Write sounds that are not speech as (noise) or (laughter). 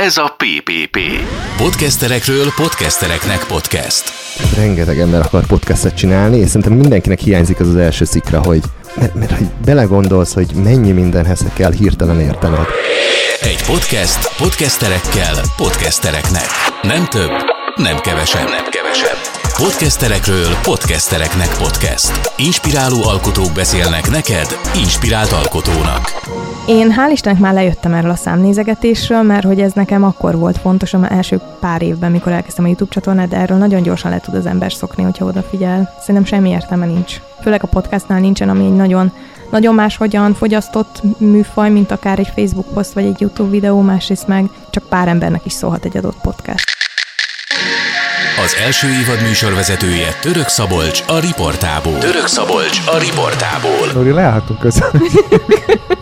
Ez a PPP. Podcasterekről podcastereknek podcast. Rengeteg ember akar podcastet csinálni, és szerintem mindenkinek hiányzik az az első szikra, hogy mert, mert hogy belegondolsz, hogy mennyi mindenhez kell hirtelen értened. Egy podcast podcasterekkel podcastereknek. Nem több, nem kevesebb. Nem kevesebb. Podcasterekről podcastereknek podcast. Inspiráló alkotók beszélnek neked, inspirált alkotónak. Én hál' Istennek már lejöttem erről a számnézegetésről, mert hogy ez nekem akkor volt fontos, az első pár évben, mikor elkezdtem a YouTube csatornát, de erről nagyon gyorsan le tud az ember szokni, hogyha odafigyel. Szerintem semmi értelme nincs. Főleg a podcastnál nincsen, ami egy nagyon nagyon máshogyan fogyasztott műfaj, mint akár egy Facebook poszt vagy egy YouTube videó, másrészt meg csak pár embernek is szólhat egy adott podcast. Az első évad műsorvezetője Török Szabolcs a Riportából. Török Szabolcs a Riportából. Lóri, leállhatunk közben. (laughs)